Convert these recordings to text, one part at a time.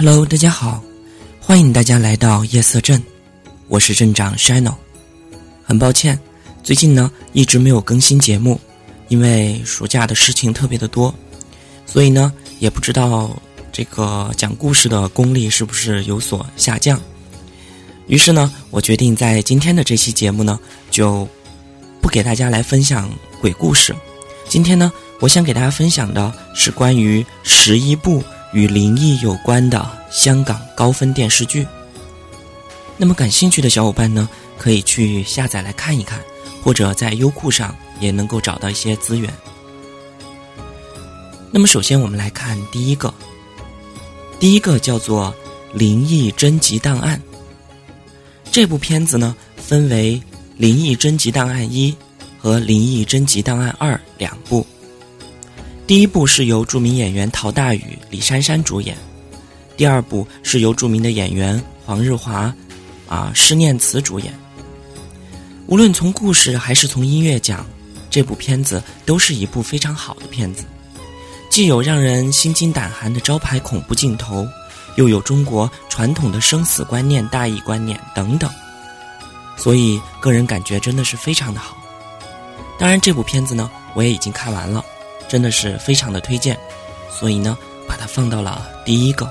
Hello，大家好，欢迎大家来到夜色镇，我是镇长 Shino。很抱歉，最近呢一直没有更新节目，因为暑假的事情特别的多，所以呢也不知道这个讲故事的功力是不是有所下降。于是呢，我决定在今天的这期节目呢，就不给大家来分享鬼故事。今天呢，我想给大家分享的是关于十一部与灵异有关的香港高分电视剧。那么感兴趣的小伙伴呢，可以去下载来看一看，或者在优酷上也能够找到一些资源。那么首先我们来看第一个，第一个叫做《灵异征集档案》。这部片子呢，分为《灵异征集档案一》和《灵异征集档案二》两部。第一部是由著名演员陶大宇、李珊珊主演，第二部是由著名的演员黄日华、啊施念慈主演。无论从故事还是从音乐讲，这部片子都是一部非常好的片子，既有让人心惊胆寒的招牌恐怖镜头。又有中国传统的生死观念、大义观念等等，所以个人感觉真的是非常的好。当然，这部片子呢，我也已经看完了，真的是非常的推荐，所以呢，把它放到了第一个。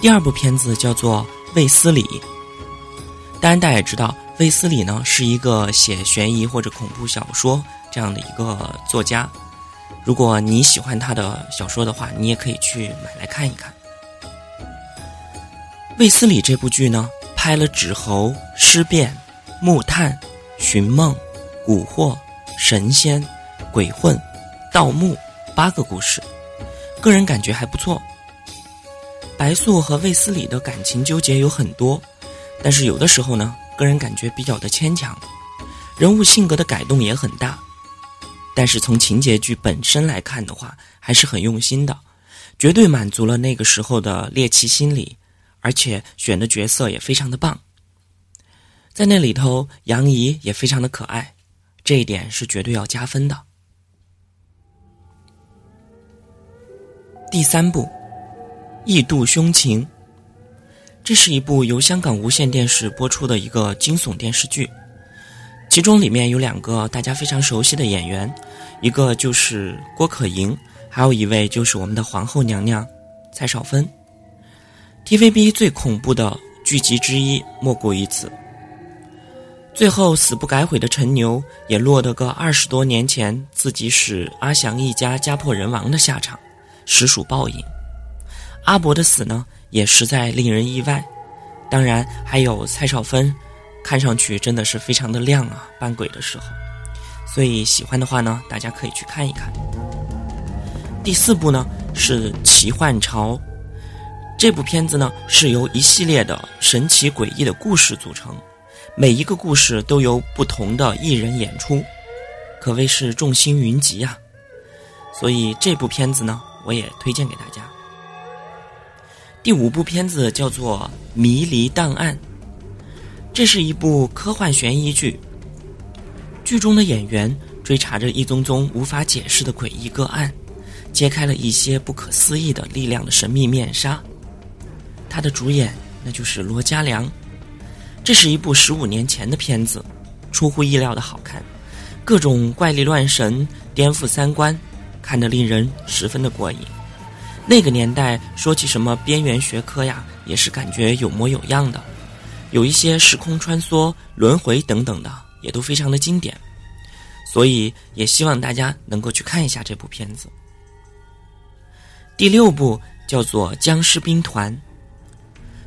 第二部片子叫做《卫斯理》，当然大家也知道，卫斯理呢是一个写悬疑或者恐怖小说这样的一个作家。如果你喜欢他的小说的话，你也可以去买来看一看。卫斯理这部剧呢，拍了《纸猴》《尸变》《木炭》《寻梦》《蛊惑》《神仙》《鬼混》《盗墓》八个故事，个人感觉还不错。白素和卫斯理的感情纠结有很多，但是有的时候呢，个人感觉比较的牵强，人物性格的改动也很大。但是从情节剧本身来看的话，还是很用心的，绝对满足了那个时候的猎奇心理，而且选的角色也非常的棒。在那里头，杨怡也非常的可爱，这一点是绝对要加分的。第三部《异度凶情》，这是一部由香港无线电视播出的一个惊悚电视剧。其中里面有两个大家非常熟悉的演员，一个就是郭可盈，还有一位就是我们的皇后娘娘蔡少芬。TVB 最恐怖的剧集之一莫过于此。最后死不改悔的陈牛也落得个二十多年前自己使阿祥一家家破人亡的下场，实属报应。阿伯的死呢，也实在令人意外。当然还有蔡少芬。看上去真的是非常的亮啊！扮鬼的时候，所以喜欢的话呢，大家可以去看一看。第四部呢是《奇幻潮》，这部片子呢是由一系列的神奇诡异的故事组成，每一个故事都由不同的艺人演出，可谓是众星云集啊！所以这部片子呢，我也推荐给大家。第五部片子叫做《迷离档案》。这是一部科幻悬疑剧，剧中的演员追查着一宗宗无法解释的诡异个案，揭开了一些不可思议的力量的神秘面纱。他的主演那就是罗嘉良。这是一部十五年前的片子，出乎意料的好看，各种怪力乱神、颠覆三观，看得令人十分的过瘾。那个年代说起什么边缘学科呀，也是感觉有模有样的。有一些时空穿梭、轮回等等的，也都非常的经典，所以也希望大家能够去看一下这部片子。第六部叫做《僵尸兵团》，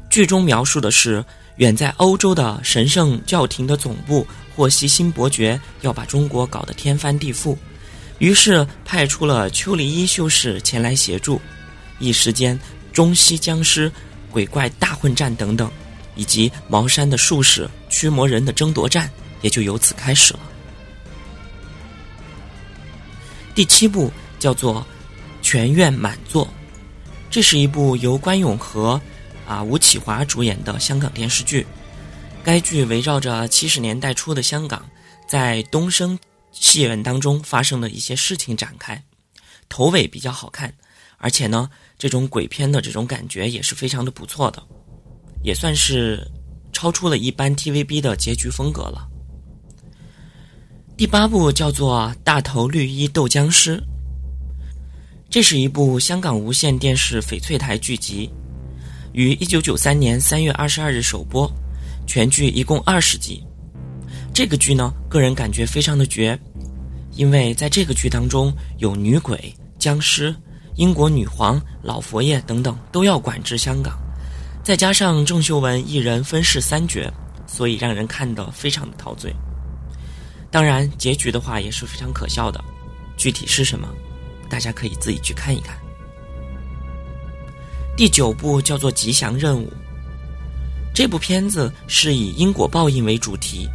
剧中描述的是远在欧洲的神圣教廷的总部获悉新伯爵要把中国搞得天翻地覆，于是派出了丘里伊修士前来协助，一时间中西僵尸、鬼怪大混战等等。以及茅山的术士、驱魔人的争夺战也就由此开始了。第七部叫做《全院满座》，这是一部由关咏荷、啊吴启华主演的香港电视剧。该剧围绕着七十年代初的香港，在东升戏院当中发生的一些事情展开，头尾比较好看，而且呢，这种鬼片的这种感觉也是非常的不错的，也算是超出了一般 TVB 的结局风格了。第八部叫做《大头绿衣斗僵尸》，这是一部香港无线电视翡翠台剧集，于一九九三年三月二十二日首播，全剧一共二十集。这个剧呢，个人感觉非常的绝，因为在这个剧当中有女鬼、僵尸。英国女皇、老佛爷等等都要管制香港，再加上郑秀文一人分饰三角，所以让人看得非常的陶醉。当然，结局的话也是非常可笑的，具体是什么，大家可以自己去看一看。第九部叫做《吉祥任务》，这部片子是以因果报应为主题，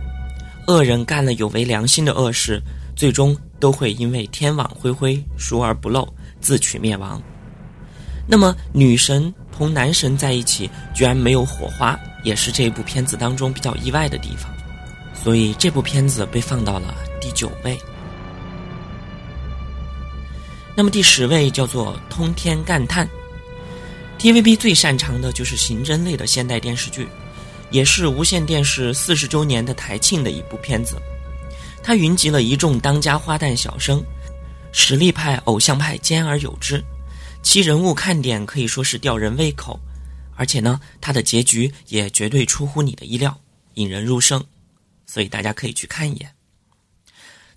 恶人干了有违良心的恶事，最终都会因为天网恢恢，疏而不漏。自取灭亡。那么，女神同男神在一起居然没有火花，也是这部片子当中比较意外的地方。所以，这部片子被放到了第九位。那么，第十位叫做《通天干探》。TVB 最擅长的就是刑侦类的现代电视剧，也是无线电视四十周年的台庆的一部片子。它云集了一众当家花旦小生。实力派、偶像派兼而有之，其人物看点可以说是吊人胃口，而且呢，它的结局也绝对出乎你的意料，引人入胜，所以大家可以去看一眼。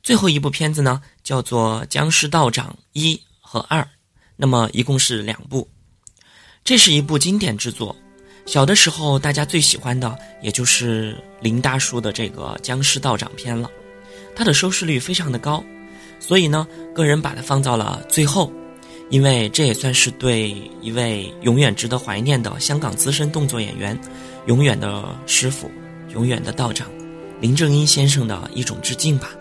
最后一部片子呢，叫做《僵尸道长一》和二，那么一共是两部，这是一部经典之作。小的时候大家最喜欢的也就是林大叔的这个僵尸道长片了，它的收视率非常的高。所以呢，个人把它放到了最后，因为这也算是对一位永远值得怀念的香港资深动作演员、永远的师傅、永远的道长林正英先生的一种致敬吧。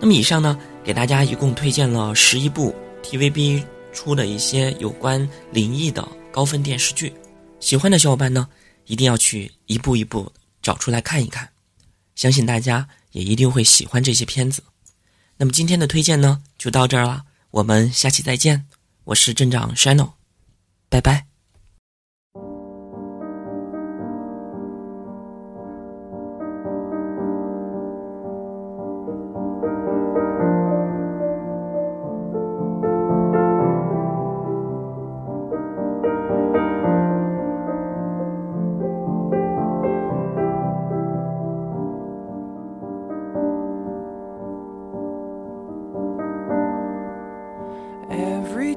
那么以上呢，给大家一共推荐了十一部 TVB 出的一些有关灵异的高分电视剧，喜欢的小伙伴呢，一定要去一步一步找出来看一看。相信大家也一定会喜欢这些片子。那么今天的推荐呢，就到这儿了。我们下期再见。我是镇长 Shano，拜拜。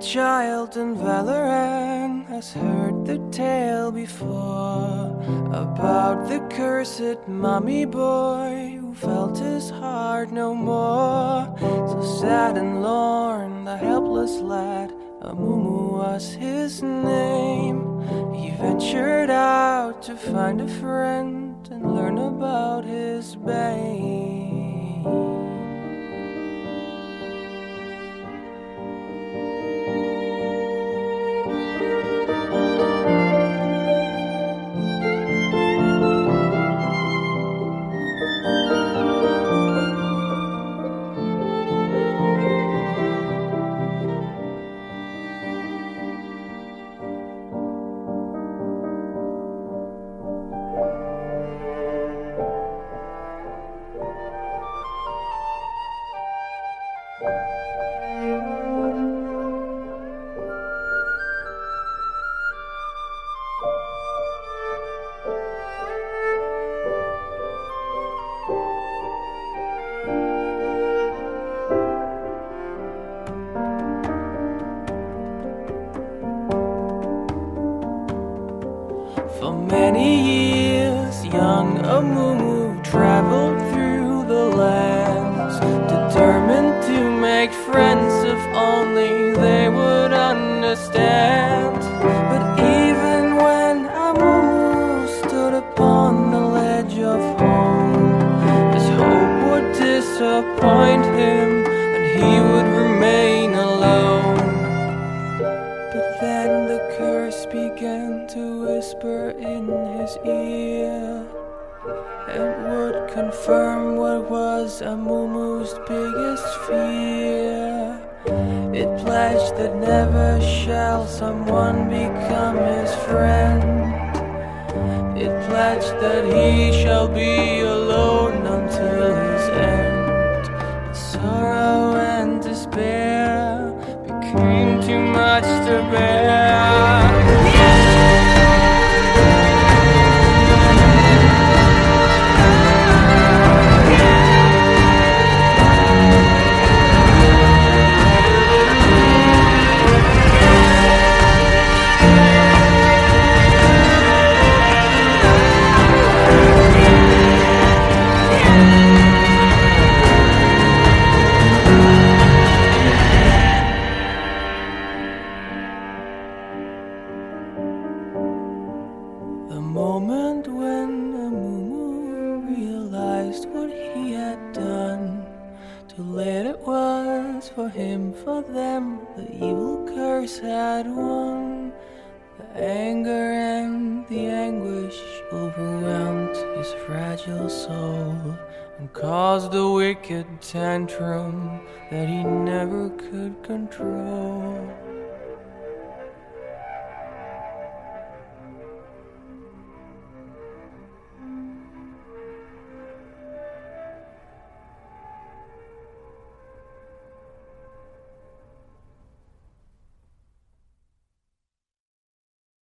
Child in Valoran has heard the tale before about the cursed mummy boy who felt his heart no more. So sad and lorn, the helpless lad, Amumu was his name. He ventured out to find a friend and learn about his bane. For many years, young Amumu friends if only they would understand. But even when Amumu stood upon the ledge of home, his hope would disappoint him and he would remain alone. But then the curse began to whisper in his ear. It would confirm what was Amumu's biggest fear. It pledged that never shall someone become his friend. It pledged that he shall be moment when Amumu realized what he had done, too late it was for him, for them, the evil curse had won. The anger and the anguish overwhelmed his fragile soul and caused a wicked tantrum that he never could control.